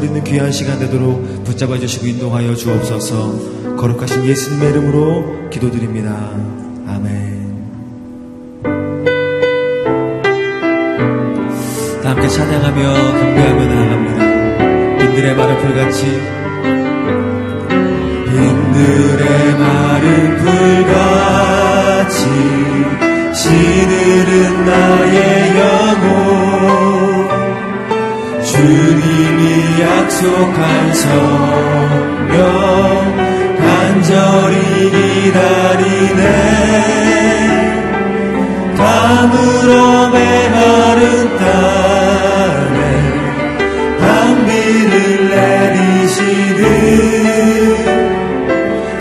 듣는 귀한 시간 되도록 붙잡아 주시고 인도하여 주옵소서 거룩하신 예수님의 이름으로 기도드립니다. 아멘. 다 함께 찬양하며 경배하며 나아갑니다. 빈들의 마른 불같이 빈들의 마른 불같이 시들은 나의 영혼 주님이 약속한 성령 간절히 기다리네. 담으로 메마른 땅에 단비를 내리시듯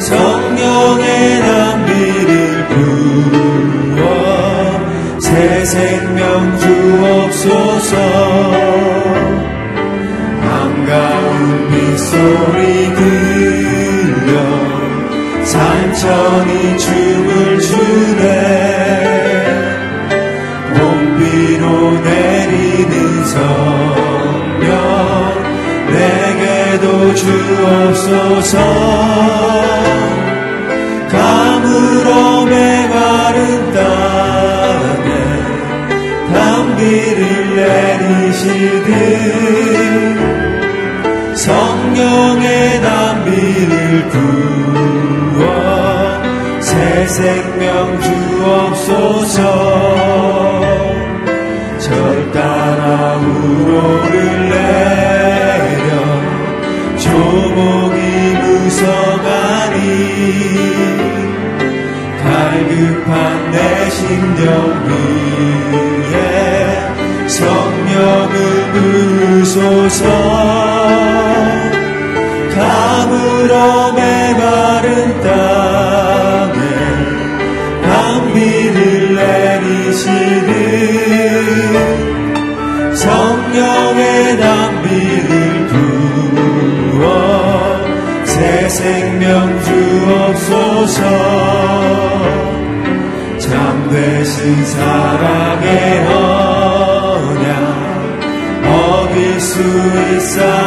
성령의 단비를 부어 새 생명 주옵소서 소리 들려. 산천이 춤을 추네. 봄비로 내리는 성령 내게도 주옵소서. 가물어 메마른 땅에 단비를 내리시 생명 주옵소서. 절 따라 우로를 내려 조목이 무성하니 갈급한 내 심령 위에 성령을 부으소서. 가물어 메마른 땅 내리시듯 성령의 단비를 부어 새 생명 주옵소서. 참되신 사랑의 언약 어길 수 있사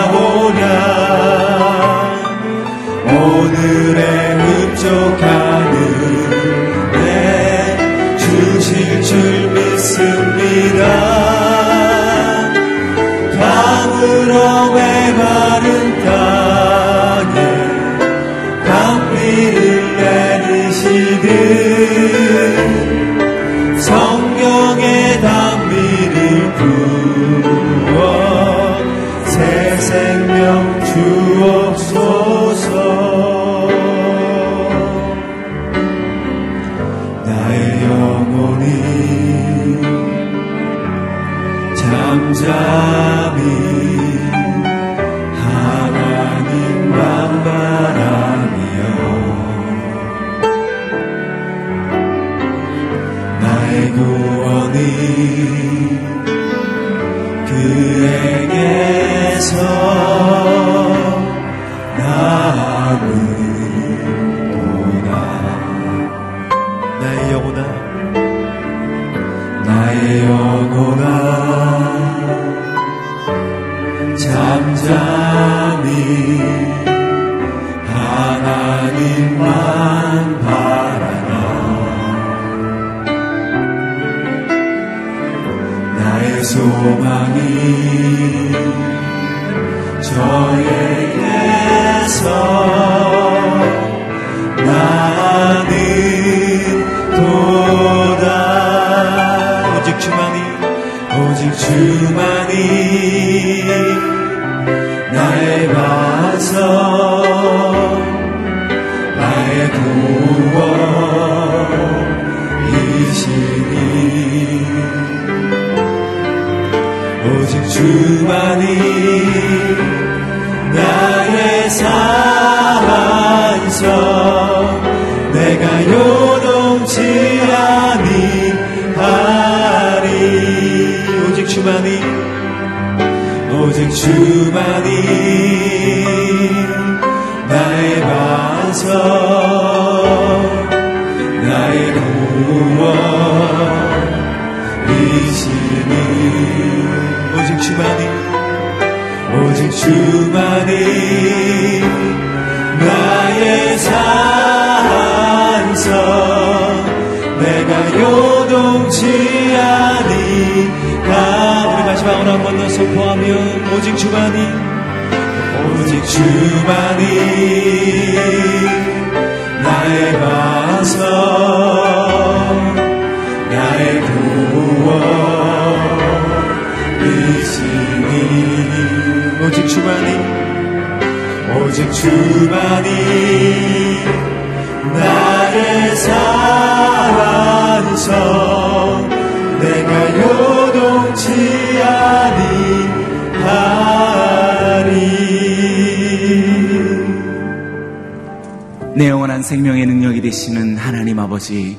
하나님만 바라라 나의 소망이 저에게서 주만이 나의 반석 나의 구원이시니 오직 주만이 오직 주만이 나의 산성 내가 요동치 아니하 마지막으로 한 번 더 선포하면 오직 주만이 오직 주만이 나의 반성 나의 구원 이시니. 오직 주만이 오직 주만이 나의 산성 내가 요 내 영원한 생명의 능력이 되시는 하나님 아버지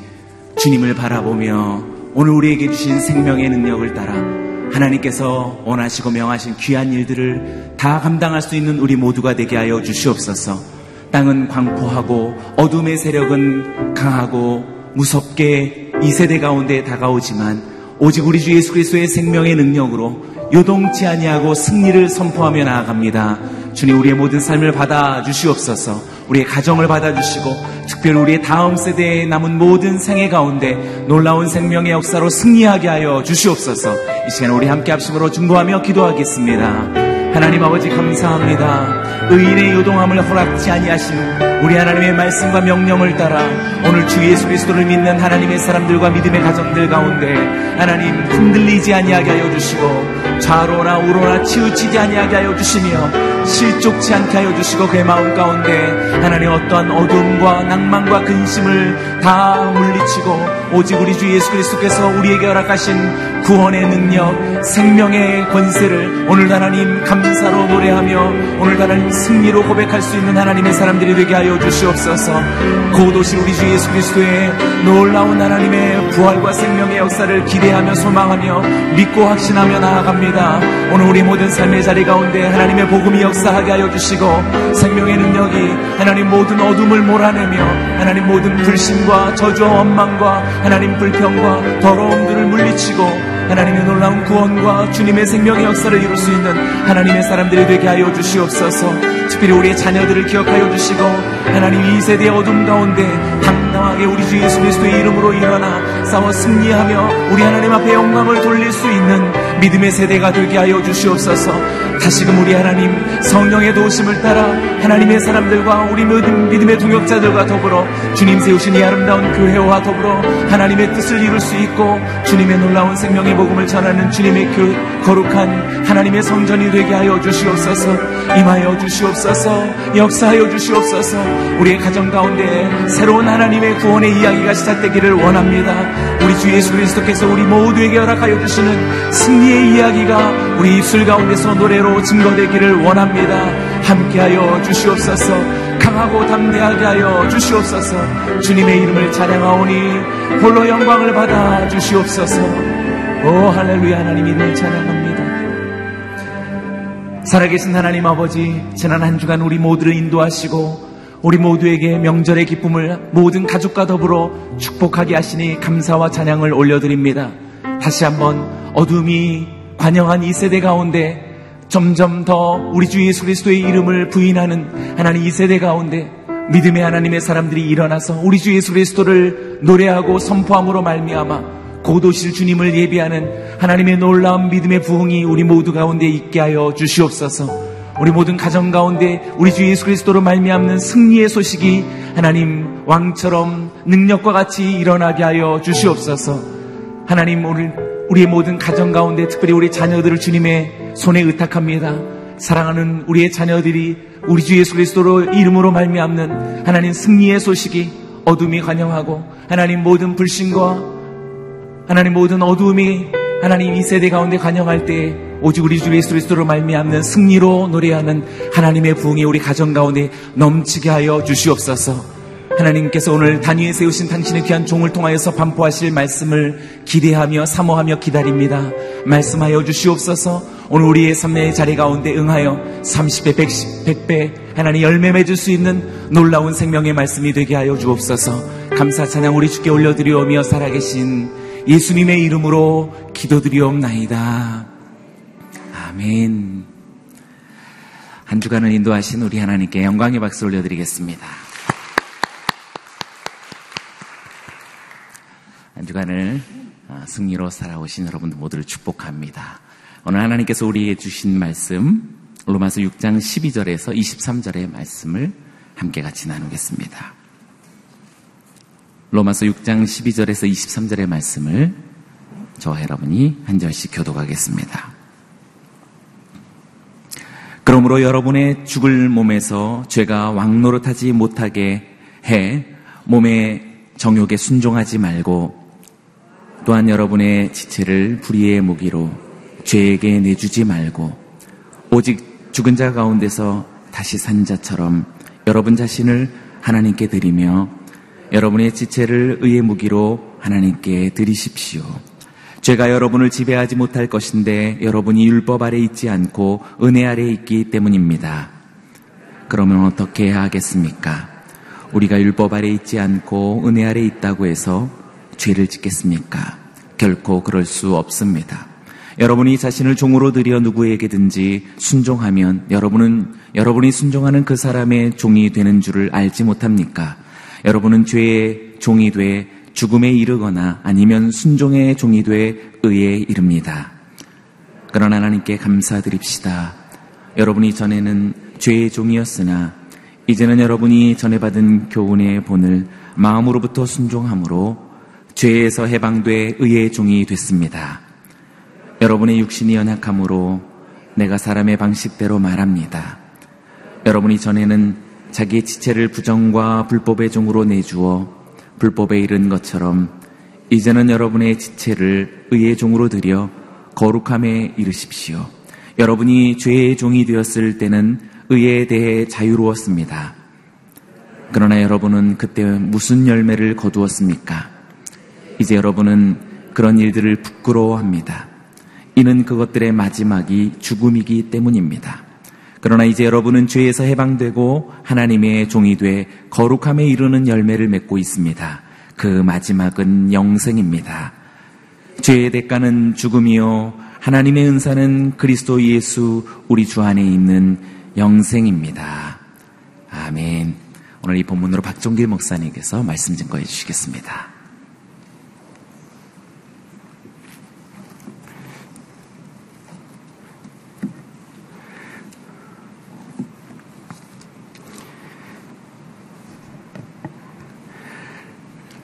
주님을 바라보며 오늘 우리에게 주신 생명의 능력을 따라 하나님께서 원하시고 명하신 귀한 일들을 다 감당할 수 있는 우리 모두가 되게 하여 주시옵소서. 땅은 광포하고 어둠의 세력은 강하고 무섭게 이 세대 가운데 다가오지만 오직 우리 주 예수 그리스도의 생명의 능력으로 요동치 아니하고 승리를 선포하며 나아갑니다. 주님 우리의 모든 삶을 받아 주시옵소서. 우리의 가정을 받아 주시고 특별히 우리의 다음 세대에 남은 모든 생애 가운데 놀라운 생명의 역사로 승리하게 하여 주시옵소서. 이 시간 우리 함께 합심으로 중보하며 기도하겠습니다. 하나님 아버지 감사합니다. 의인의 요동함을 허락지 아니하시는 우리 하나님의 말씀과 명령을 따라 오늘 주 예수 그리스도를 믿는 하나님의 사람들과 믿음의 가정들 가운데 하나님 흔들리지 아니하게 하여 주시고 좌로나 우로나 치우치지 아니하게 하여 주시며 실족치 않게 하여 주시고 그의 마음 가운데 하나님 어떠한 어둠과 낭만과 근심을 다 물리치고 오직 우리 주 예수 그리스도께서 우리에게 허락하신 구원의 능력, 생명의 권세를 오늘 하나님 감사로 노래하며 오늘 하나님 승리로 고백할 수 있는 하나님의 사람들이 되게 하여 주시옵소서. 고도신 우리 주 예수 그리스도의 놀라운 하나님의 부활과 생명의 역사를 기대하며 소망하며 믿고 확신하며 나아갑니다. 오늘 우리 모든 삶의 자리 가운데 하나님의 복음이 역사하게 하여 주시고 생명의 능력이 하나님 모든 어둠을 몰아내며 하나님 모든 불신과 저주와 원망과 하나님 불평과 더러움들을 물리치고 하나님의 놀라운 구원과 주님의 생명의 역사를 이룰 수 있는 하나님의 사람들이 되게 하여 주시옵소서. 특별히 우리의 자녀들을 기억하여 주시고 하나님 이 세대의 어둠 가운데 당당하게 우리 주 예수 그리스도의 이름으로 일어나 싸워 승리하며 우리 하나님 앞에 영광을 돌릴 수 있는 믿음의 세대가 되게 하여 주시옵소서. 다시금 우리 하나님 성령의 도우심을 따라 하나님의 사람들과 우리 믿음의 동역자들과 더불어 주님 세우신 이 아름다운 교회와 더불어 하나님의 뜻을 이룰 수 있고 주님의 놀라운 생명의 복음을 전하는 주님의 그 거룩한 하나님의 성전이 되게 하여 주시옵소서. 임하여 주시옵소서. 역사하여 주시옵소서. 우리의 가정 가운데 새로운 하나님의 구원의 이야기가 시작되기를 원합니다. 우리 주 예수 그리스도께서 우리 모두에게 허락하여 주시는 승리의 이야기가 우리 입술 가운데서 노래로 증거되기를 원합니다. 함께하여 주시옵소서. 강하고 담대하게 하여 주시옵소서. 주님의 이름을 찬양하오니 홀로 영광을 받아 주시옵소서. 오 할렐루야 하나님 이름을 찬양합니다. 살아계신 하나님 아버지 지난 한 주간 우리 모두를 인도하시고 우리 모두에게 명절의 기쁨을 모든 가족과 더불어 축복하게 하시니 감사와 찬양을 올려드립니다. 다시 한번 어둠이 관영한 이 세대 가운데 점점 더 우리 주 예수 그리스도의 이름을 부인하는 하나님 이 세대 가운데 믿음의 하나님의 사람들이 일어나서 우리 주 예수 그리스도를 노래하고 선포함으로 말미암아 고도실 주님을 예비하는 하나님의 놀라운 믿음의 부흥이 우리 모두 가운데 있게 하여 주시옵소서. 우리 모든 가정 가운데 우리 주 예수 그리스도로 말미암는 승리의 소식이 하나님 왕처럼 능력과 같이 일어나게 하여 주시옵소서. 하나님 오늘 우리의 모든 가정 가운데 특별히 우리 자녀들을 주님의 손에 의탁합니다. 사랑하는 우리의 자녀들이 우리 주 예수 그리스도로 이름으로 말미암는 하나님 승리의 소식이 어둠이 관영하고 하나님 모든 불신과 하나님 모든 어두움이 하나님 이 세대 가운데 관영할 때 오직 우리 주 예수 그리스도로 말미암는 승리로 노래하는 하나님의 부흥이 우리 가정 가운데 넘치게 하여 주시옵소서. 하나님께서 오늘 단위에 세우신 당신의 귀한 종을 통하여서 반포하실 말씀을 기대하며 사모하며 기다립니다. 말씀하여 주시옵소서. 오늘 우리의 삶의 자리 가운데 응하여 30배, 110, 100배 하나님 열매 맺을 수 있는 놀라운 생명의 말씀이 되게 하여 주옵소서. 감사 찬양 우리 주께 올려드리오며 살아계신 예수님의 이름으로 기도드리옵나이다. 아멘. 한 주간을 인도하신 우리 하나님께 영광의 박수 올려드리겠습니다. 한 주간을 어, 승리로 살아오신 여러분들 모두를 축복합니다. 오늘 하나님께서 우리에게 주신 말씀 로마서 6장 12절에서 23절의 말씀을 함께 같이 나누겠습니다. 로마서 6장 12절에서 23절의 말씀을 저와 여러분이 한 절씩 교독하겠습니다. 그러므로 여러분의 죽을 몸에서 죄가 왕노릇하지 못하게 해 몸의 정욕에 순종하지 말고 또한 여러분의 지체를 불의의 무기로 죄에게 내주지 말고 오직 죽은 자 가운데서 다시 산 자처럼 여러분 자신을 하나님께 드리며 여러분의 지체를 의의 무기로 하나님께 드리십시오. 죄가 여러분을 지배하지 못할 것인데 여러분이 율법 아래 있지 않고 은혜 아래 있기 때문입니다. 그러면 어떻게 해야 하겠습니까? 우리가 율법 아래 있지 않고 은혜 아래 있다고 해서 죄를 짓겠습니까? 결코 그럴 수 없습니다. 여러분이 자신을 종으로 들여 누구에게든지 순종하면 여러분은 여러분이 순종하는 그 사람의 종이 되는 줄을 알지 못합니까? 여러분은 죄의 종이 돼 죽음에 이르거나 아니면 순종의 종이 돼 의에 이릅니다. 그러나 하나님께 감사드립시다. 여러분이 전에는 죄의 종이었으나 이제는 여러분이 전해 받은 교훈의 본을 마음으로부터 순종함으로 죄에서 해방돼 의의 종이 됐습니다. 여러분의 육신이 연약함으로 내가 사람의 방식대로 말합니다. 여러분이 전에는 자기의 지체를 부정과 불법의 종으로 내주어 불법에 이른 것처럼 이제는 여러분의 지체를 의의 종으로 들여 거룩함에 이르십시오. 여러분이 죄의 종이 되었을 때는 의에 대해 자유로웠습니다. 그러나 여러분은 그때 무슨 열매를 거두었습니까? 이제 여러분은 그런 일들을 부끄러워합니다. 이는 그것들의 마지막이 죽음이기 때문입니다. 그러나 이제 여러분은 죄에서 해방되고 하나님의 종이 돼 거룩함에 이르는 열매를 맺고 있습니다. 그 마지막은 영생입니다. 죄의 대가는 죽음이요. 하나님의 은사는 그리스도 예수 우리 주 안에 있는 영생입니다. 아멘. 오늘 이 본문으로 박종길 목사님께서 말씀 증거해 주시겠습니다.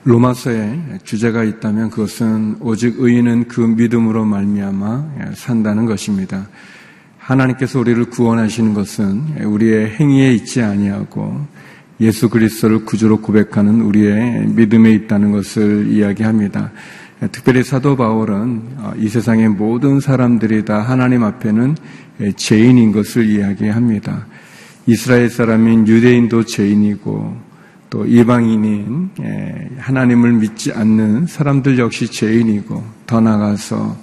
로마서에 주제가 있다면 그것은 오직 의인은 그 믿음으로 말미암아 산다는 것입니다. 하나님께서 우리를 구원하시는 것은 우리의 행위에 있지 아니하고 예수 그리스도를 구주로 고백하는 우리의 믿음에 있다는 것을 이야기합니다. 특별히 사도 바울은 이 세상의 모든 사람들이 다 하나님 앞에는 죄인인 것을 이야기합니다. 이스라엘 사람인 유대인도 죄인이고 또 이방인인 예, 하나님을 믿지 않는 사람들 역시 죄인이고 더 나아가서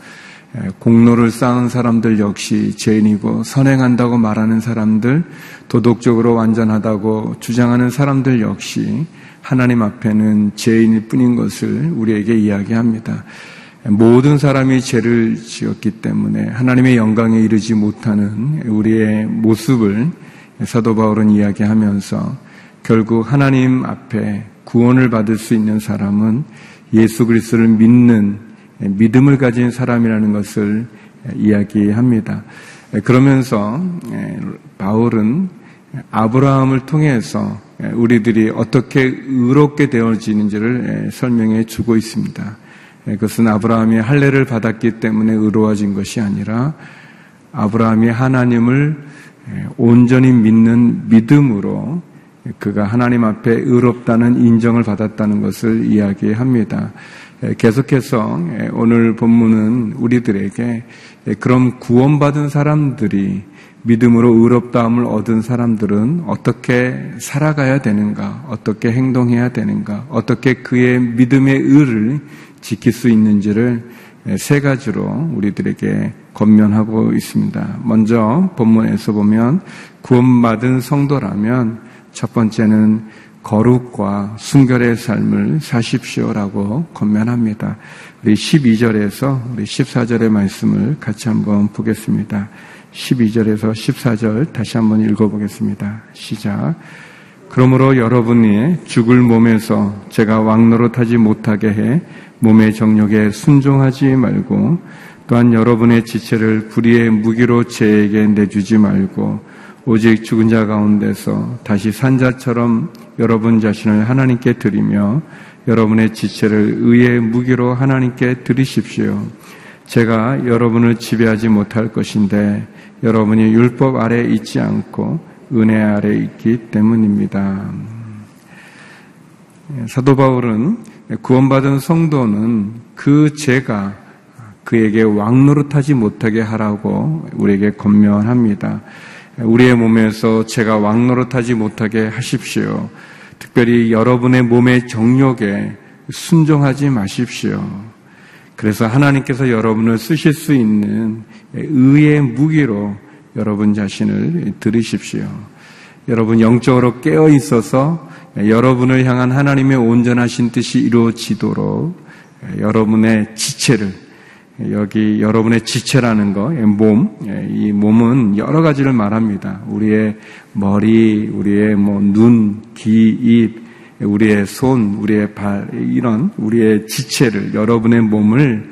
예, 공로를 쌓은 사람들 역시 죄인이고 선행한다고 말하는 사람들 도덕적으로 완전하다고 주장하는 사람들 역시 하나님 앞에는 죄인일 뿐인 것을 우리에게 이야기합니다. 모든 사람이 죄를 지었기 때문에 하나님의 영광에 이르지 못하는 우리의 모습을 사도 바울은 이야기하면서 결국 하나님 앞에 구원을 받을 수 있는 사람은 예수 그리스도를 믿는 믿음을 가진 사람이라는 것을 이야기합니다. 그러면서 바울은 아브라함을 통해서 우리들이 어떻게 의롭게 되어지는지를 설명해 주고 있습니다. 그것은 아브라함이 할례를 받았기 때문에 의로워진 것이 아니라 아브라함이 하나님을 온전히 믿는 믿음으로 그가 하나님 앞에 의롭다는 인정을 받았다는 것을 이야기합니다. 계속해서 오늘 본문은 우리들에게 그럼 구원받은 사람들이 믿음으로 의롭다함을 얻은 사람들은 어떻게 살아가야 되는가, 어떻게 행동해야 되는가, 어떻게 그의 믿음의 의를 지킬 수 있는지를 세 가지로 우리들에게 권면하고 있습니다. 먼저 본문에서 보면 구원받은 성도라면 첫 번째는 거룩과 순결의 삶을 사십시오라고 권면합니다. 우리 12절에서 우리 14절의 말씀을 같이 한번 보겠습니다. 12절에서 14절 다시 한번 읽어보겠습니다. 시작. 그러므로 여러분이 죽을 몸에서 제가 왕노릇하지 못하게 해 몸의 정욕에 순종하지 말고 또한 여러분의 지체를 불의의 무기로 제에게 내주지 말고 오직 죽은 자 가운데서 다시 산 자처럼 여러분 자신을 하나님께 드리며 여러분의 지체를 의의 무기로 하나님께 드리십시오. 제가 여러분을 지배하지 못할 것인데 여러분이 율법 아래 있지 않고 은혜 아래 있기 때문입니다. 사도 바울은 구원받은 성도는 그 죄가 그에게 왕노릇하지 못하게 하라고 우리에게 권면합니다. 우리의 몸에서 제가 왕노릇하지 못하게 하십시오. 특별히 여러분의 몸의 정욕에 순종하지 마십시오. 그래서 하나님께서 여러분을 쓰실 수 있는 의의 무기로 여러분 자신을 들으십시오. 여러분 영적으로 깨어 있어서 여러분을 향한 하나님의 온전하신 뜻이 이루어지도록 여러분의 지체를 여기 여러분의 지체라는 거, 몸, 이 몸은 여러 가지를 말합니다. 우리의 머리, 우리의 뭐 눈, 귀, 입, 우리의 손, 우리의 발, 이런 우리의 지체를, 여러분의 몸을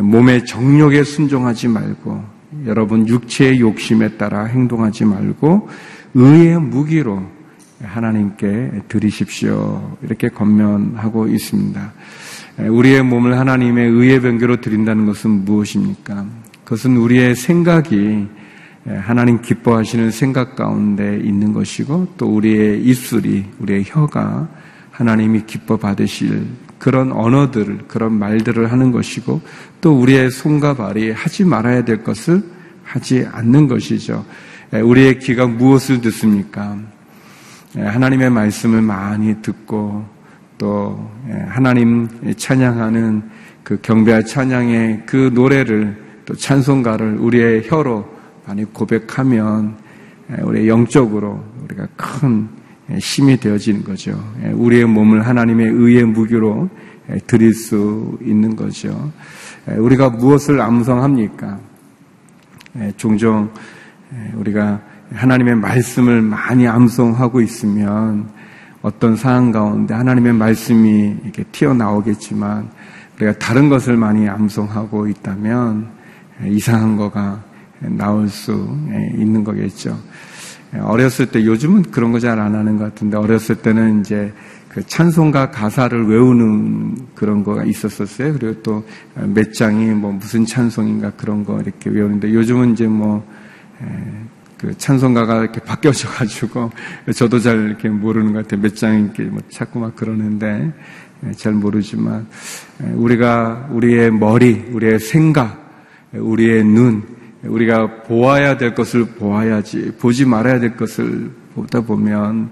몸의 정욕에 순종하지 말고, 여러분 육체의 욕심에 따라 행동하지 말고, 의의 무기로 하나님께 드리십시오. 이렇게 권면하고 있습니다. 우리의 몸을 하나님의 의의 변교로 드린다는 것은 무엇입니까? 그것은 우리의 생각이 하나님 기뻐하시는 생각 가운데 있는 것이고 또 우리의 입술이 우리의 혀가 하나님이 기뻐 받으실 그런 언어들을 그런 말들을 하는 것이고 또 우리의 손과 발이 하지 말아야 될 것을 하지 않는 것이죠. 우리의 귀가 무엇을 듣습니까? 하나님의 말씀을 많이 듣고 또 예, 하나님 찬양하는 그 경배와 찬양의 그 노래를 또 찬송가를 우리의 혀로 많이 고백하면 예, 우리 영적으로 우리가 큰 힘이 되어지는 거죠. 예, 우리의 몸을 하나님의 의의 무기로 드릴 수 있는 거죠. 우리가 무엇을 암송합니까? 종종 우리가 하나님의 말씀을 많이 암송하고 있으면 어떤 상황 가운데 하나님의 말씀이 이렇게 튀어나오겠지만 우리가 다른 것을 많이 암송하고 있다면 이상한 거가 나올 수 있는 거겠죠. 어렸을 때 요즘은 그런 거 잘 안 하는 것 같은데 어렸을 때는 이제 그 찬송가 가사를 외우는 그런 거가 있었었어요. 그리고 또 몇 장이 뭐 무슨 찬송인가 그런 거 이렇게 외우는데 요즘은 이제 뭐 그 찬송가가 이렇게 바뀌어져가지고 저도 잘 이렇게 모르는 것 같아요. 몇 장 이렇게 뭐 찾고 막 그러는데 예, 잘 모르지만 예, 우리가 우리의 머리, 우리의 생각, 우리의 눈, 우리가 보아야 될 것을 보아야지 보지 말아야 될 것을 보다 보면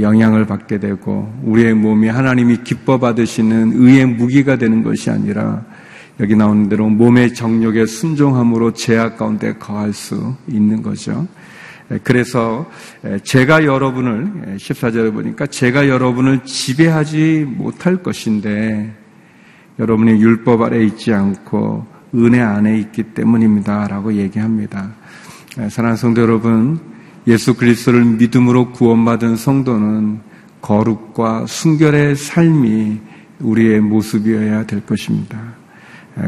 영향을 받게 되고 우리의 몸이 하나님이 기뻐 받으시는 의의 무기가 되는 것이 아니라 여기 나오는 대로 몸의 정욕에 순종함으로 죄악 가운데 거할 수 있는 거죠. 그래서 제가 여러분을 14절에 보니까 제가 여러분을 지배하지 못할 것인데 여러분이 율법 아래 있지 않고 은혜 안에 있기 때문입니다라고 얘기합니다. 사랑하는 성도 여러분, 예수 그리스도를 믿음으로 구원받은 성도는 거룩과 순결의 삶이 우리의 모습이어야 될 것입니다.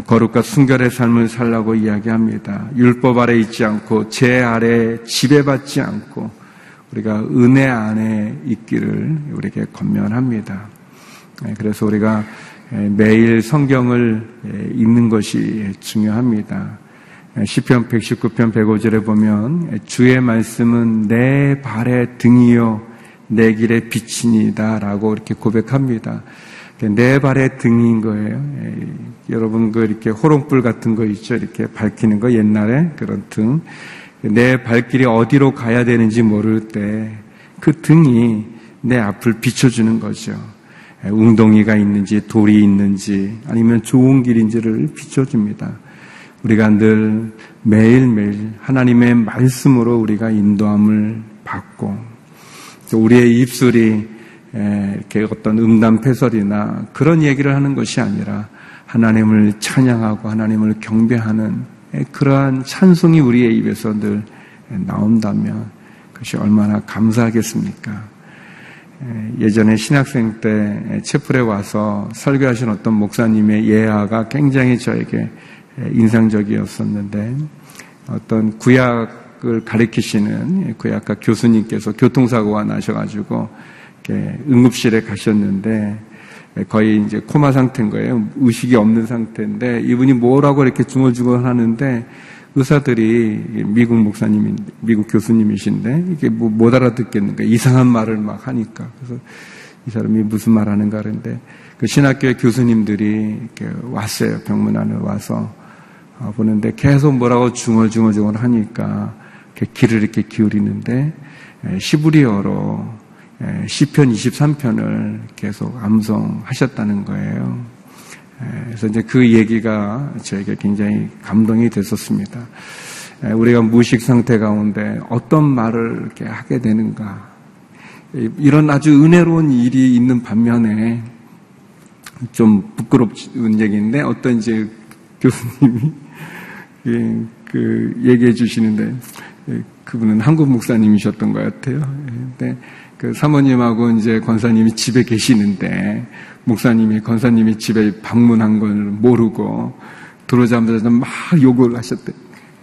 거룩과 순결의 삶을 살라고 이야기합니다. 율법 아래 있지 않고 제 아래 지배받지 않고 우리가 은혜 안에 있기를 우리에게 권면합니다. 그래서 우리가 매일 성경을 읽는 것이 중요합니다. 시편 119편 105절에 보면 주의 말씀은 내 발의 등이요 내 길의 빛이니다라고 이렇게 고백합니다. 네 발의 등인 거예요. 예, 여러분 그 이렇게 호롱불 같은 거 있죠. 이렇게 밝히는 거 옛날에 그런 등. 내 발길이 어디로 가야 되는지 모를 때 그 등이 내 앞을 비춰주는 거죠. 예, 웅덩이가 있는지 돌이 있는지 아니면 좋은 길인지를 비춰줍니다. 우리가 늘 매일매일 하나님의 말씀으로 우리가 인도함을 받고 우리의 입술이 이렇게 어떤 음담패설이나 그런 얘기를 하는 것이 아니라 하나님을 찬양하고 하나님을 경배하는 그러한 찬송이 우리의 입에서 늘 나온다면 그것이 얼마나 감사하겠습니까? 예전에 신학생 때 채플에 와서 설교하신 어떤 목사님의 예화가 굉장히 저에게 인상적이었었는데 어떤 구약을 가르치시는 구약과 교수님께서 교통사고가 나셔가지고 응급실에 가셨는데 거의 이제 코마 상태인 거예요. 의식이 없는 상태인데 이분이 뭐라고 이렇게 중얼중얼 하는데 의사들이 미국 목사님, 미국 교수님이신데 이게 뭐 못 알아듣겠는가 이상한 말을 막 하니까 그래서 이 사람이 무슨 말 하는가 그런데 그 신학교의 교수님들이 이렇게 왔어요. 병문 안에 와서 어, 보는데 계속 뭐라고 중얼중얼중얼 하니까 이렇게 귀를 이렇게 기울이는데 시브리어로 시편 23편을 계속 암송하셨다는 거예요. 그래서 이제 그 얘기가 저에게 굉장히 감동이 됐었습니다. 우리가 무식 상태 가운데 어떤 말을 이렇게 하게 되는가. 이런 아주 은혜로운 일이 있는 반면에 좀 부끄럽은 얘기인데 어떤 이제 교수님이 예, 그 얘기해 주시는데 예, 그분은 한국 목사님이셨던 것 같아요. 근데 그 사모님하고 이제 권사님이 집에 계시는데 목사님이 권사님이 집에 방문한 걸 모르고 들어오자마자 막 욕을 하셨대.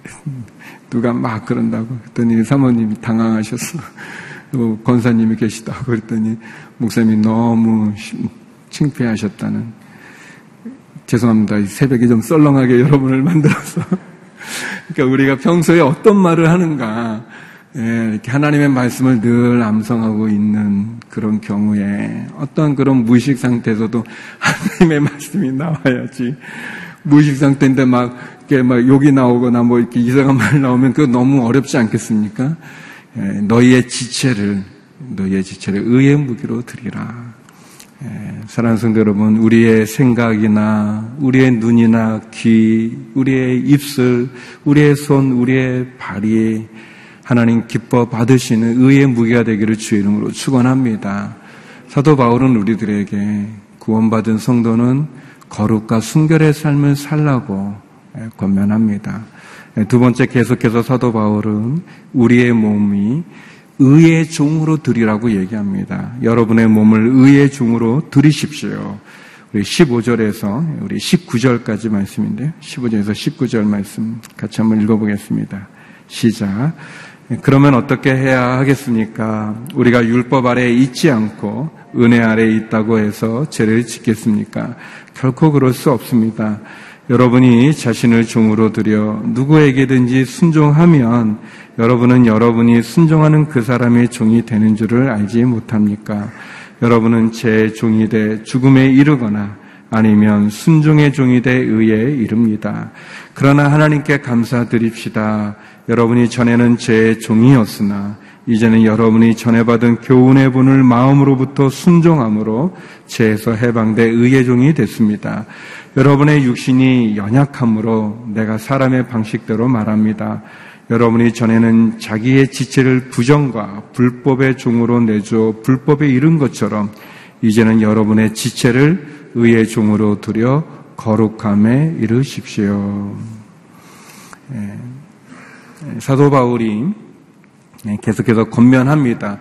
누가 막 그런다고 그랬더니 사모님이 당황하셨어. 또 권사님이 계시다고 그랬더니 목사님이 너무 창피하셨다는. 죄송합니다. 새벽에 좀 썰렁하게 여러분을 만들어서. 그러니까 우리가 평소에 어떤 말을 하는가. 예, 이렇게 하나님의 말씀을 늘 암송하고 있는 그런 경우에 어떤 그런 무의식 상태에서도 하나님의 말씀이 나와야지. 무의식 상태인데 막, 이렇게 막 욕이 나오거나 뭐 이렇게 이상한 말 나오면 그거 너무 어렵지 않겠습니까? 예, 너희의 지체를, 너희의 지체를 의의 무기로 드리라. 예, 사랑하는 성도 여러분, 우리의 생각이나, 우리의 눈이나 귀, 우리의 입술, 우리의 손, 우리의 발이 하나님 기뻐 받으시는 의의 무기가 되기를 주의 이름으로 축원합니다. 사도 바울은 우리들에게 구원받은 성도는 거룩과 순결의 삶을 살라고 권면합니다. 두 번째 계속해서 사도 바울은 우리의 몸이 의의 종으로 드리라고 얘기합니다. 여러분의 몸을 의의 종으로 드리십시오. 우리 15절에서 우리 19절까지 말씀인데요. 15절에서 19절 말씀 같이 한번 읽어보겠습니다. 시작. 그러면 어떻게 해야 하겠습니까? 우리가 율법 아래에 있지 않고 은혜 아래에 있다고 해서 죄를 짓겠습니까? 결코 그럴 수 없습니다. 여러분이 자신을 종으로 들여 누구에게든지 순종하면 여러분은 여러분이 순종하는 그 사람의 종이 되는 줄을 알지 못합니까? 여러분은 제 종이 돼 죽음에 이르거나 아니면 순종의 종이 돼 의에 이릅니다. 그러나 하나님께 감사드립시다. 여러분이 전에는 제 종이었으나 이제는 여러분이 전해받은 교훈의 분을 마음으로부터 순종함으로 죄에서 해방돼 의의 종이 됐습니다. 여러분의 육신이 연약함으로 내가 사람의 방식대로 말합니다. 여러분이 전에는 자기의 지체를 부정과 불법의 종으로 내줘 불법에 이른 것처럼 이제는 여러분의 지체를 의의 종으로 들여 거룩함에 이르십시오. 예. 사도 바울이 계속해서 건면합니다.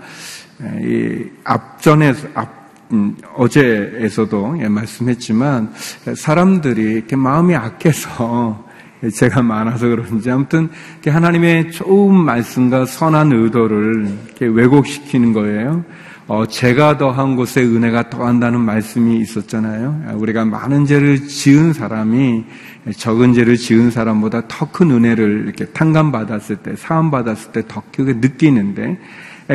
이 앞전에 앞 음, 어제에서도 예, 말씀했지만 사람들이 이렇게 마음이 악해서 제가 많아서 그런지 아무튼 하나님의 좋은 말씀과 선한 의도를 왜곡시키는 거예요. 어, 죄가 더한 곳에 은혜가 더한다는 말씀이 있었잖아요. 우리가 많은 죄를 지은 사람이 적은 죄를 지은 사람보다 더 큰 은혜를 이렇게 탕감받았을 때, 사함받았을 때 더 크게 느끼는데,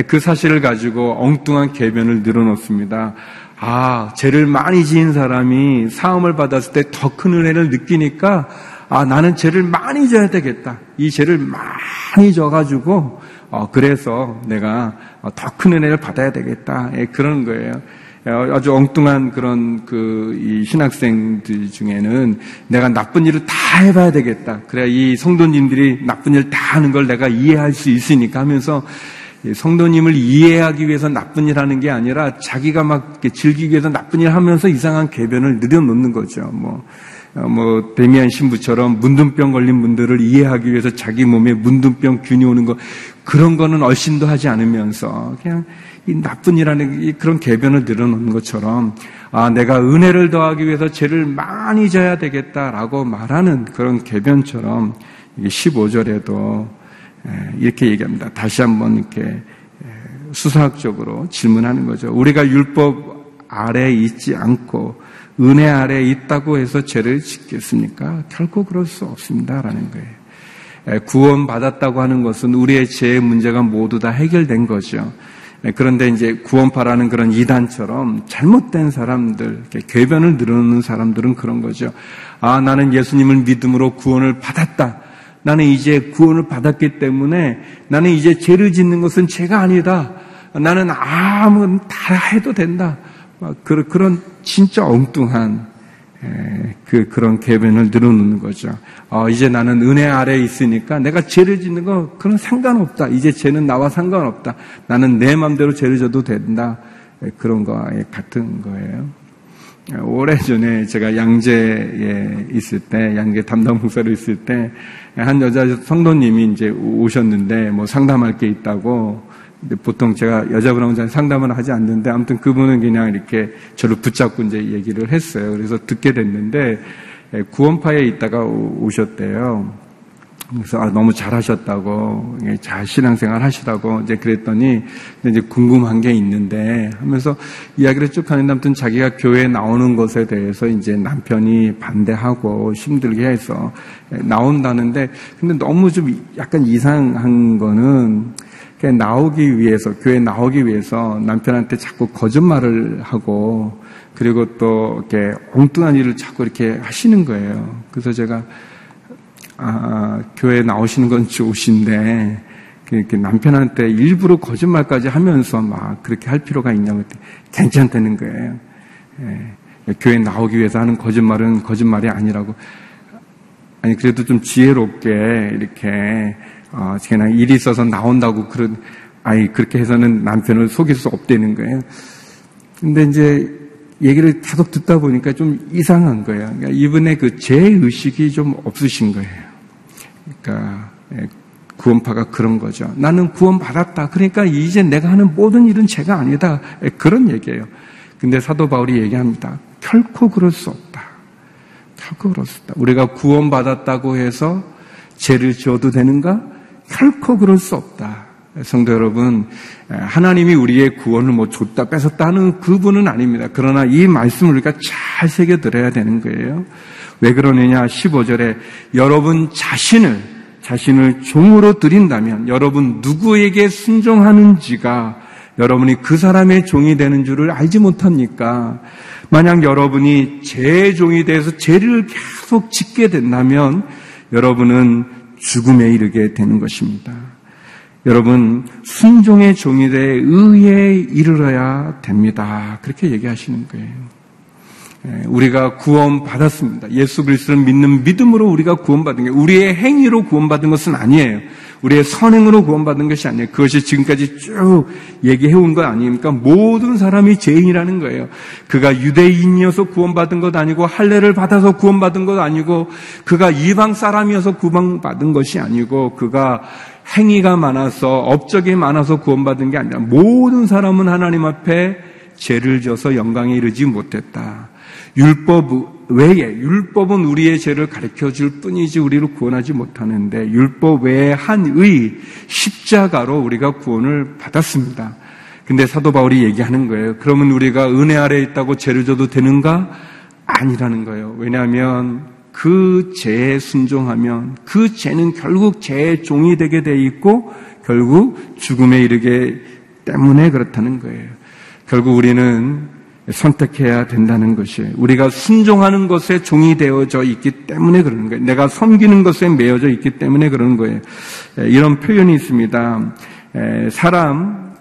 그 사실을 가지고 엉뚱한 개변을 늘어놓습니다. 아, 죄를 많이 지은 사람이 사함을 받았을 때 더 큰 은혜를 느끼니까, 아, 나는 죄를 많이 져야 되겠다. 이 죄를 많이 져가지고, 어, 그래서 내가 더 큰 은혜를 받아야 되겠다. 예, 그런 거예요. 어, 아주 엉뚱한 그런 그 신학생들 중에는 내가 나쁜 일을 다 해봐야 되겠다. 그래야 이 성도님들이 나쁜 일 다 하는 걸 내가 이해할 수 있으니까 하면서 성도님을 이해하기 위해서 나쁜 일 하는 게 아니라 자기가 막 즐기기 위해서 나쁜 일 하면서 이상한 개변을 늘여놓는 거죠. 뭐 어, 뭐 데미안 신부처럼 문둥병 걸린 분들을 이해하기 위해서 자기 몸에 문둥병 균이 오는 거 그런 거는 얼씬도 하지 않으면서 그냥 이 나쁜 이라는 그런 개변을 늘어놓는 것처럼 아 내가 은혜를 더하기 위해서 죄를 많이 져야 되겠다라고 말하는 그런 개변처럼 15절에도 이렇게 얘기합니다. 다시 한번 이렇게 수사학적으로 질문하는 거죠. 우리가 율법 아래 있지 않고 은혜 아래 있다고 해서 죄를 짓겠습니까? 결코 그럴 수 없습니다라는 거예요. 구원 받았다고 하는 것은 우리의 죄의 문제가 모두 다 해결된 거죠. 그런데 이제 구원파라는 그런 이단처럼 잘못된 사람들, 궤변을 늘어놓는 사람들은 그런 거죠. 아, 나는 예수님을 믿음으로 구원을 받았다. 나는 이제 구원을 받았기 때문에 나는 이제 죄를 짓는 것은 죄가 아니다. 나는 아무 다 해도 된다. 그런 진짜 엉뚱한 그 그런 개변을 늘어놓는 거죠. 어, 이제 나는 은혜 아래에 있으니까 내가 죄를 짓는 거 그런 상관없다. 이제 죄는 나와 상관없다. 나는 내 마음대로 죄를 져도 된다. 그런 거에 같은 거예요. 오래전에 제가 양재에 있을 때, 양재 담당 목사로 있을 때, 한 여자 성도님이 이제 오셨는데, 뭐 상담할 게 있다고, 보통 제가 여자분하고 잘 상담을 하지 않는데 아무튼 그분은 그냥 이렇게 저를 붙잡고 이제 얘기를 했어요. 그래서 듣게 됐는데 예, 구원파에 있다가 오셨대요. 그래서 아, 너무 잘하셨다고 예, 잘 신앙생활 하시라고 이제 그랬더니 이제 궁금한 게 있는데 하면서 이야기를 쭉 하는데 아무튼 자기가 교회에 나오는 것에 대해서 이제 남편이 반대하고 힘들게 해서 예, 나온다는데 근데 너무 좀 약간 이상한 거는 나오기 위해서, 교회 나오기 위해서 남편한테 자꾸 거짓말을 하고, 그리고 또 이렇게 엉뚱한 일을 자꾸 이렇게 하시는 거예요. 그래서 제가, 아, 교회 나오시는 건 좋으신데, 이렇게 남편한테 일부러 거짓말까지 하면서 막 그렇게 할 필요가 있냐고 괜찮다는 거예요. 예. 교회 나오기 위해서 하는 거짓말은 거짓말이 아니라고. 아니, 그래도 좀 지혜롭게 이렇게 어, 그냥 일이 있어서 나온다고 그런, 아이, 그렇게 해서는 남편을 속일 수 없다는 거예요. 근데 이제 얘기를 계속 듣다 보니까 좀 이상한 거예요. 그러니까 이분의 그 죄의식이 좀 없으신 거예요. 그러니까, 예, 구원파가 그런 거죠. 나는 구원받았다. 그러니까 이제 내가 하는 모든 일은 죄가 아니다. 예, 그런 얘기예요. 근데 사도 바울이 얘기합니다. 결코 그럴 수 없다. 결코 그럴 수 없다. 우리가 구원받았다고 해서 죄를 지어도 되는가? 결코 그럴 수 없다. 성도 여러분, 하나님이 우리의 구원을 뭐 줬다 뺏었다 하는 그분은 아닙니다. 그러나 이 말씀을 우리가 잘 새겨들어야 되는 거예요. 왜 그러느냐? 15절에 여러분 자신을, 자신을 종으로 드린다면 여러분 누구에게 순종하는지가 여러분이 그 사람의 종이 되는 줄을 알지 못합니까? 만약 여러분이 제 종이 돼서 죄를 계속 짓게 된다면 여러분은 죽음에 이르게 되는 것입니다. 여러분, 순종의 돼 의에 이르러야 됩니다. 그렇게 얘기하시는 거예요. 예, 우리가 구원받았습니다. 예수 그리스도를 믿는 믿음으로 우리가 구원받은 게 우리의 행위로 구원받은 것은 아니에요. 우리의 선행으로 구원받은 것이 아니에요. 그것이 지금까지 쭉 얘기해 온 것 아닙니까? 모든 사람이 죄인이라는 거예요. 그가 유대인이어서 구원받은 것 아니고 할례를 받아서 구원받은 것 아니고 그가 이방 사람이어서 구원받은 것이 아니고 그가 행위가 많아서 업적이 많아서 구원받은 게 아니라 모든 사람은 하나님 앞에 죄를 져서 영광에 이르지 못했다. 율법 외에 율법은 우리의 죄를 가르쳐 줄 뿐이지 우리를 구원하지 못하는데 율법 외에 한의 십자가로 우리가 구원을 받았습니다. 근데 사도 바울이 얘기하는 거예요. 그러면 우리가 은혜 아래 있다고 죄를 져도 되는가? 아니라는 거예요. 왜냐하면 그 죄에 순종하면 그 죄는 결국 죄의 종이 되게 돼 있고 결국 죽음에 이르게 때문에 그렇다는 거예요. 결국 우리는 선택해야 된다는 것이 우리가 순종하는 것에 종이 되어져 있기 때문에 그러는 거예요. 내가 섬기는 것에 매여져 있기 때문에 그러는 거예요. 이런 표현이 있습니다. 사람들의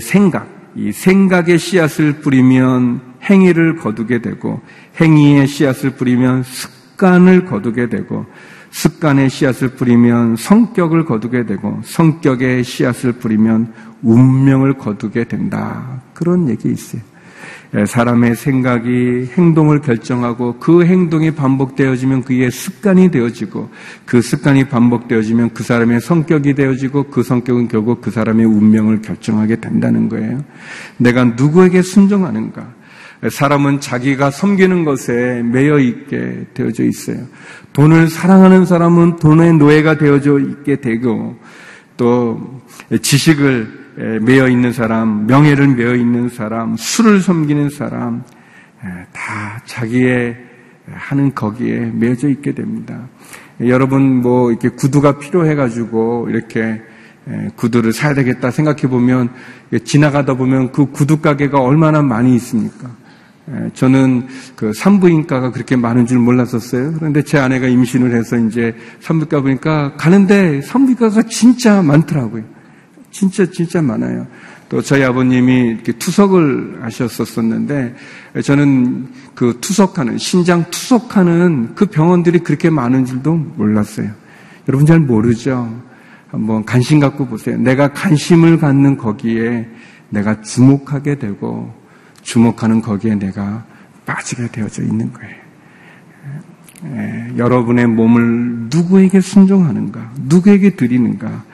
생각, 이 생각의 씨앗을 뿌리면 행위를 거두게 되고 행위의 씨앗을 뿌리면 습관을 거두게 되고 습관의 씨앗을 뿌리면 성격을 거두게 되고 성격의 씨앗을 뿌리면 운명을 거두게 된다. 그런 얘기 있어요. 사람의 생각이 행동을 결정하고 그 행동이 반복되어지면 그의 습관이 되어지고 그 습관이 반복되어지면 그 사람의 성격이 되어지고 그 성격은 결국 그 사람의 운명을 결정하게 된다는 거예요. 내가 누구에게 순종하는가? 사람은 자기가 섬기는 것에 매여 있게 되어져 있어요. 돈을 사랑하는 사람은 돈의 노예가 되어져 있게 되고 또 지식을 매여 있는 사람, 명예를 매여 있는 사람, 술을 섬기는 사람 다 자기의 하는 거기에 매여져 있게 됩니다. 여러분 뭐 이렇게 구두가 필요해 가지고 이렇게 구두를 사야 되겠다 생각해 보면 지나가다 보면 그 구두 가게가 얼마나 많이 있습니까? 예, 저는 그 산부인과가 그렇게 많은 줄 몰랐었어요. 그런데 제 아내가 임신을 해서 이제 산부인과 보니까 가는데 산부인과가 진짜 많더라고요. 진짜 진짜 많아요. 또 저희 아버님이 이렇게 투석을 하셨었었는데 저는 그 투석하는 신장 투석하는 그 병원들이 그렇게 많은 줄도 몰랐어요. 여러분 잘 모르죠. 한번 관심 갖고 보세요. 내가 관심을 갖는 거기에 내가 주목하게 되고 주목하는 거기에 내가 빠지게 되어져 있는 거예요. 에, 여러분의 몸을 누구에게 순종하는가, 누구에게 드리는가,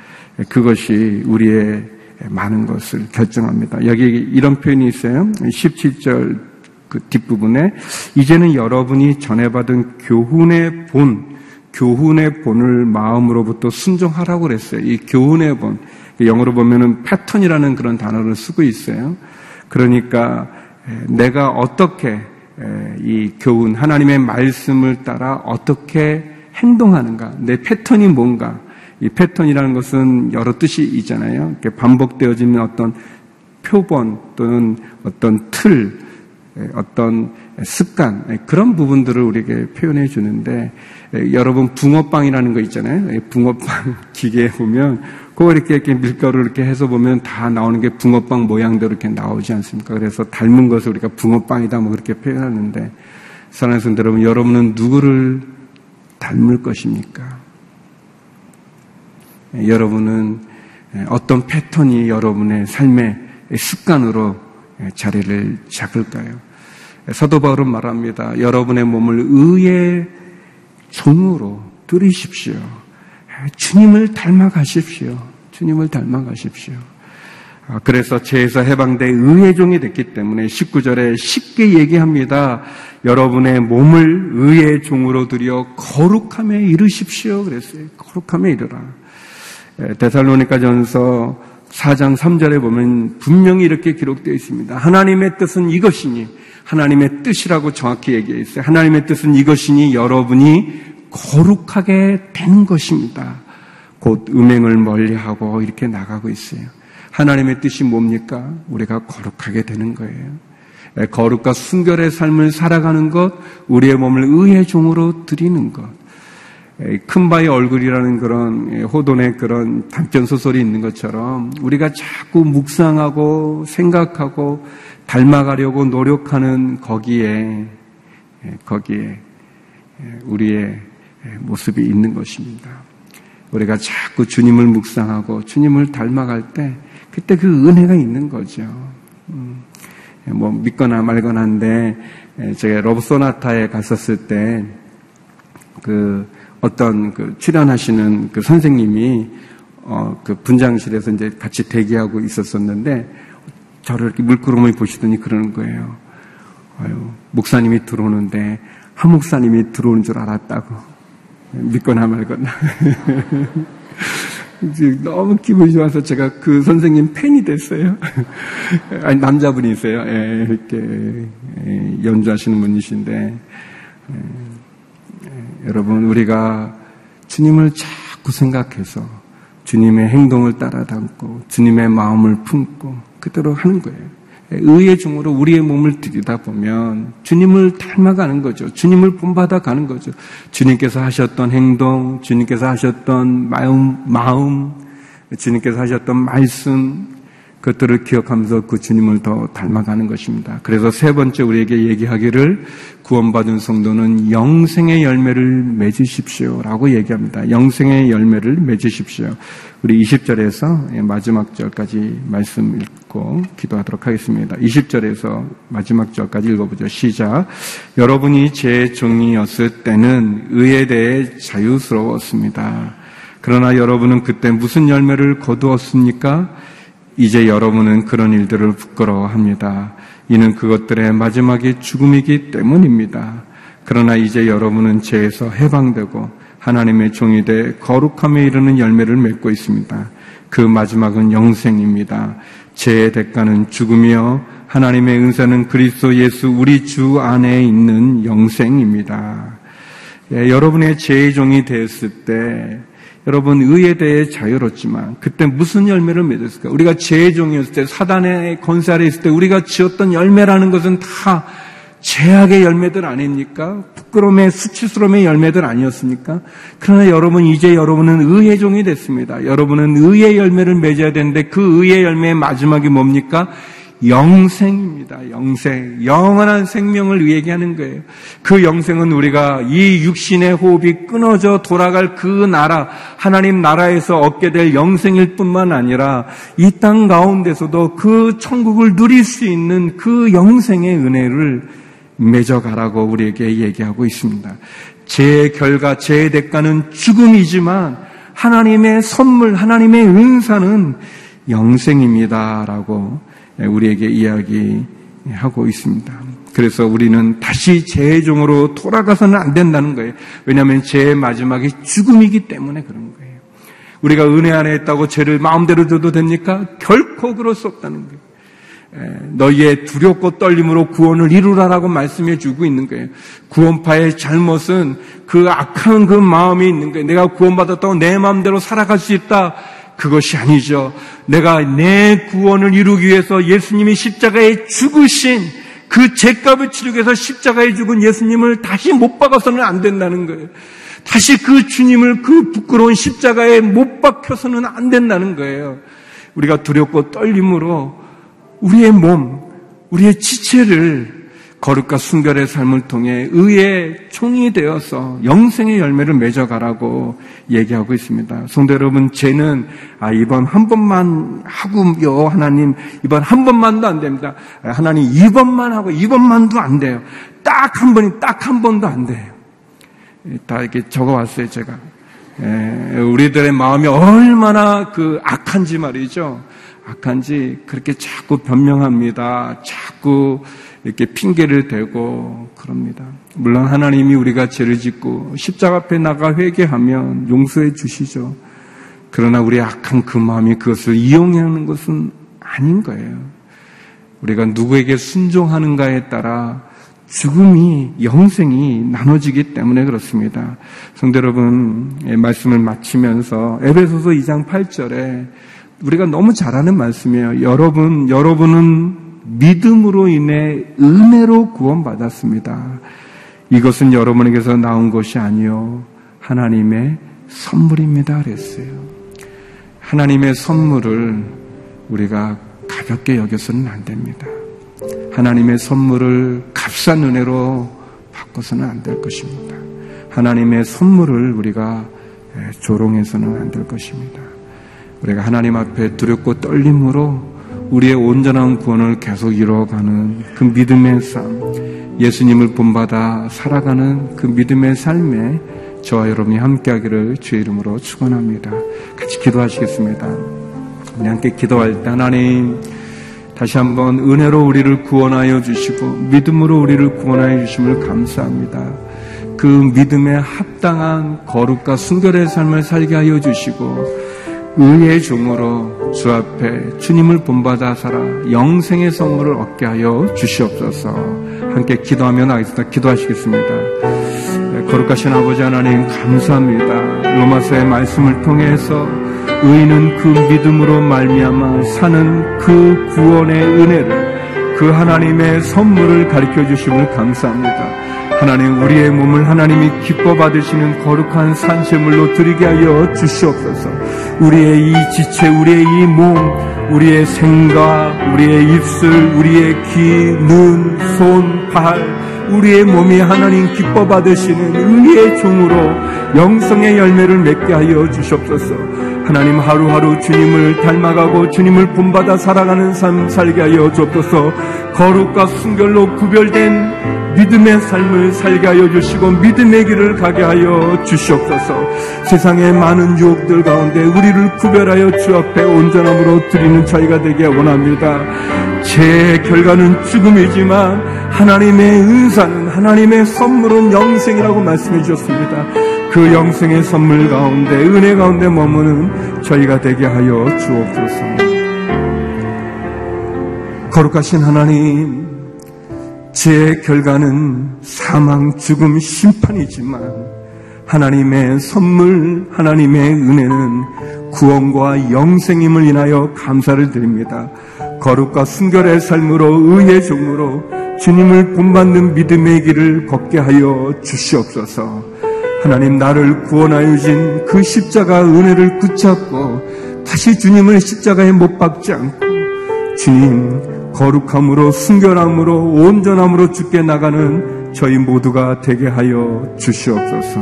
그것이 우리의 많은 것을 결정합니다. 여기 이런 표현이 있어요. 17절 그 뒷부분에 이제는 여러분이 전해받은 교훈의 본, 교훈의 본을 마음으로부터 순종하라고 그랬어요. 이 교훈의 본, 영어로 보면은 패턴이라는 그런 단어를 쓰고 있어요. 그러니까 내가 어떻게 이 교훈, 하나님의 말씀을 따라 어떻게 행동하는가, 내 패턴이 뭔가, 이 패턴이라는 것은 여러 뜻이 있잖아요. 반복되어지는 어떤 표본 또는 어떤 틀, 어떤 습관, 그런 부분들을 우리에게 표현해 주는데, 여러분 붕어빵이라는 거 있잖아요. 붕어빵 기계에 보면 그거 이렇게, 이렇게 밀가루 이렇게 해서 보면 다 나오는 게 붕어빵 모양대로 이렇게 나오지 않습니까? 그래서 닮은 것을 우리가 붕어빵이다 뭐 그렇게 표현하는데 사랑하는 성도 여러분, 여러분은 누구를 닮을 것입니까? 예, 여러분은 예, 어떤 패턴이 여러분의 삶의 습관으로 예, 자리를 잡을까요? 사도 바울은 말합니다. 여러분의 몸을 의의 종으로 들이십시오. 주님을 닮아가십시오. 주님을 닮아가십시오. 아, 그래서 죄에서 해방돼 의의 종이 됐기 때문에 19절에 쉽게 얘기합니다. 여러분의 몸을 의의 종으로 들여 거룩함에 이르십시오. 그랬어요. 거룩함에 이르라. 데살로니가 전서 4장 3절에 보면 분명히 이렇게 기록되어 있습니다. 하나님의 뜻은 이것이니 하나님의 뜻이라고 정확히 얘기해 있어요. 하나님의 뜻은 이것이니 여러분이 거룩하게 되는 것입니다. 곧 음행을 멀리하고 이렇게 나가고 있어요. 하나님의 뜻이 뭡니까? 우리가 거룩하게 되는 거예요. 거룩과 순결의 삶을 살아가는 것, 우리의 몸을 의의 종으로 드리는 것. 큰 바의 얼굴이라는 그런 호돈의 그런 단편 소설이 있는 것처럼 우리가 자꾸 묵상하고 생각하고 닮아가려고 노력하는 거기에 거기에 우리의 모습이 있는 것입니다. 우리가 자꾸 주님을 묵상하고 주님을 닮아갈 때 그때 그 은혜가 있는 거죠. 음, 뭐 믿거나 말거나 한데 제가 러브소나타에 갔었을 때그 어떤 그 출연하시는 그 선생님이 어 그 분장실에서 이제 같이 대기하고 있었었는데 저를 이렇게 물끄러미 보시더니 그러는 거예요. 아유, 목사님이 들어오는데 한 목사님이 들어오는 줄 알았다고. 믿거나 말거나. 너무 기분이 좋아서 제가 그 선생님 팬이 됐어요. 아니, 남자분이세요. 예, 이렇게 예, 연주하시는 분이신데, 예, 예, 여러분, 우리가 주님을 자꾸 생각해서 주님의 행동을 따라 담고 주님의 마음을 품고 그대로 하는 거예요. 의의 중으로 우리의 몸을 들이다 보면 주님을 닮아가는 거죠. 주님을 본받아 가는 거죠. 주님께서 하셨던 행동, 주님께서 하셨던 마음, 마음, 주님께서 하셨던 말씀, 그것들을 기억하면서 그 주님을 더 닮아가는 것입니다. 그래서 세 번째 우리에게 얘기하기를 구원받은 성도는 영생의 열매를 맺으십시오라고 얘기합니다. 영생의 열매를 맺으십시오. 우리 20절에서 마지막 절까지 말씀 읽고 기도하도록 하겠습니다. 20절에서 마지막 절까지 읽어보죠. 시작. 여러분이 제 종이었을 때는 의에 대해 자유스러웠습니다. 그러나 여러분은 그때 무슨 열매를 거두었습니까? 이제 여러분은 그런 일들을 부끄러워합니다. 이는 그것들의 마지막이 죽음이기 때문입니다. 그러나 이제 여러분은 죄에서 해방되고 하나님의 종이 돼 거룩함에 이르는 열매를 맺고 있습니다. 그 마지막은 영생입니다. 죄의 대가는 죽음이요 하나님의 은사는 그리스도 예수 우리 주 안에 있는 영생입니다. 예, 여러분의 죄의 종이 되었을 때 여러분 의에 대해 자유롭지만 그때 무슨 열매를 맺었을까? 우리가 죄의 종이었을 때 사단의 건사 아래 있을 때 우리가 지었던 열매라는 것은 다 죄악의 열매들 아닙니까? 부끄러움의 수치스러움의 열매들 아니었습니까? 그러나 여러분 이제 여러분은 의의 종이 됐습니다. 여러분은 의의 열매를 맺어야 되는데 그 의의 열매의 마지막이 뭡니까? 영생입니다. 영생. 영원한 생명을 얘기하는 거예요. 그 영생은 우리가 이 육신의 호흡이 끊어져 돌아갈 그 나라, 하나님 나라에서 얻게 될 영생일 뿐만 아니라 이 땅 가운데서도 그 천국을 누릴 수 있는 그 영생의 은혜를 맺어가라고 우리에게 얘기하고 있습니다. 제 결과, 제 대가는 죽음이지만 하나님의 선물, 하나님의 은사는 영생입니다라고 우리에게 이야기하고 있습니다. 그래서 우리는 다시 재종으로 돌아가서는 안 된다는 거예요. 왜냐하면 죄의 마지막이 죽음이기 때문에 그런 거예요. 우리가 은혜 안에 있다고 죄를 마음대로 져도 됩니까? 결코 그럴 수 없다는 거예요. 너희의 두렵고 떨림으로 구원을 이루라라고 말씀해 주고 있는 거예요. 구원파의 잘못은 그 악한 그 마음이 있는 거예요. 내가 구원받았다고 내 마음대로 살아갈 수 있다. 그것이 아니죠. 내가 내 구원을 이루기 위해서 예수님이 십자가에 죽으신 그 죄값을 치르기 위해서 십자가에 죽은 예수님을 다시 못 박아서는 안 된다는 거예요. 다시 그 주님을 그 부끄러운 십자가에 못 박혀서는 안 된다는 거예요. 우리가 두렵고 떨림으로 우리의 몸, 우리의 지체를 거룩과 순결의 삶을 통해 의의 총이 되어서 영생의 열매를 맺어가라고 얘기하고 있습니다. 성도 여러분, 죄는 아, 이번 한 번만 하고요, 하나님. 이번 한 번만도 안 됩니다. 하나님 이번만 하고 이번만도 안 돼요. 딱 한 번이 딱 한 번도 안 돼요. 다 이렇게 적어왔어요, 제가. 에, 우리들의 마음이 얼마나 그 악한지 말이죠. 악한지 그렇게 자꾸 변명합니다. 자꾸 이렇게 핑계를 대고 그럽니다. 물론 하나님이 우리가 죄를 짓고 십자가 앞에 나가 회개하면 용서해 주시죠. 그러나 우리 악한 그 마음이 그것을 이용하는 것은 아닌 거예요. 우리가 누구에게 순종하는가에 따라 죽음이 영생이 나눠지기 때문에 그렇습니다. 성도 여러분 말씀을 마치면서 에베소서 2장 8절에 우리가 너무 잘하는 말씀이에요. 여러분 여러분은 믿음으로 인해 은혜로 구원받았습니다. 이것은 여러분에게서 나온 것이 아니요 하나님의 선물입니다. 그랬어요. 하나님의 선물을 우리가 가볍게 여겨서는 안 됩니다. 하나님의 선물을 값싼 은혜로 바꿔서는 안 될 것입니다. 하나님의 선물을 우리가 조롱해서는 안 될 것입니다. 우리가 하나님 앞에 두렵고 떨림으로 우리의 온전한 구원을 계속 이루어가는 그 믿음의 삶, 예수님을 본받아 살아가는 그 믿음의 삶에 저와 여러분이 함께하기를 주의 이름으로 축원합니다. 같이 기도하시겠습니다. 우리 함께 기도할 때 하나님 다시 한번 은혜로 우리를 구원하여 주시고 믿음으로 우리를 구원하여 주심을 감사합니다. 그 믿음에 합당한 거룩과 순결의 삶을 살게 하여 주시고 의의 종으로 주 앞에 주님을 본받아 살아 영생의 선물을 얻게 하여 주시옵소서. 함께 기도하며 나겠습니다. 기도하시겠습니다. 네, 거룩하신 아버지 하나님 감사합니다. 로마서의 말씀을 통해서 의인은 그 믿음으로 말미암아 사는 그 구원의 은혜를 그 하나님의 선물을 가르쳐 주심을 감사합니다. 하나님 우리의 몸을 하나님이 기뻐 받으시는 거룩한 산재물로 드리게 하여 주시옵소서. 우리의 이 지체, 우리의 이 몸, 우리의 생각, 우리의 입술, 우리의 귀, 눈, 손, 발, 우리의 몸이 하나님 기뻐 받으시는 의의 종으로 영성의 열매를 맺게 하여 주시옵소서. 하나님 하루하루 주님을 닮아가고 주님을 본받아 살아가는 삶 살게 하여 주옵소서. 거룩과 순결로 구별된 믿음의 삶을 살게 하여 주시고 믿음의 길을 가게 하여 주시옵소서. 세상의 많은 유혹들 가운데 우리를 구별하여 주 앞에 온전함으로 드리는 저희가 되게 원합니다. 제 결과는 죽음이지만 하나님의 은사는 하나님의 선물은 영생이라고 말씀해 주셨습니다. 그 영생의 선물 가운데 은혜 가운데 머무는 저희가 되게 하여 주옵소서. 거룩하신 하나님 제 결과는 사망, 죽음, 심판이지만 하나님의 선물, 하나님의 은혜는 구원과 영생임을 인하여 감사를 드립니다. 거룩과 순결의 삶으로 의의 종으로 주님을 본받는 믿음의 길을 걷게 하여 주시옵소서. 하나님 나를 구원하여 주신 그 십자가 은혜를 붙잡고 다시 주님을 십자가에 못 박지 않고 주님 거룩함으로 순결함으로 온전함으로 죽게 나가는 저희 모두가 되게 하여 주시옵소서.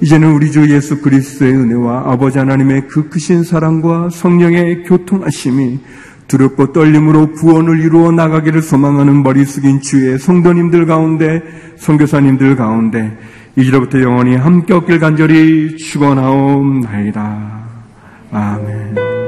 이제는 우리 주 예수 그리스도의 은혜와 아버지 하나님의 그 크신 사랑과 성령의 교통하심이 두렵고 떨림으로 구원을 이루어 나가기를 소망하는 머리 숙인 주의 성도님들 가운데 성교사님들 가운데 이제로부터 영원히 함께 없길 간절히 축원하옵나이다. 아멘.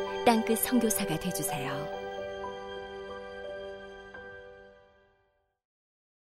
땅끝 성교사가 되주세요.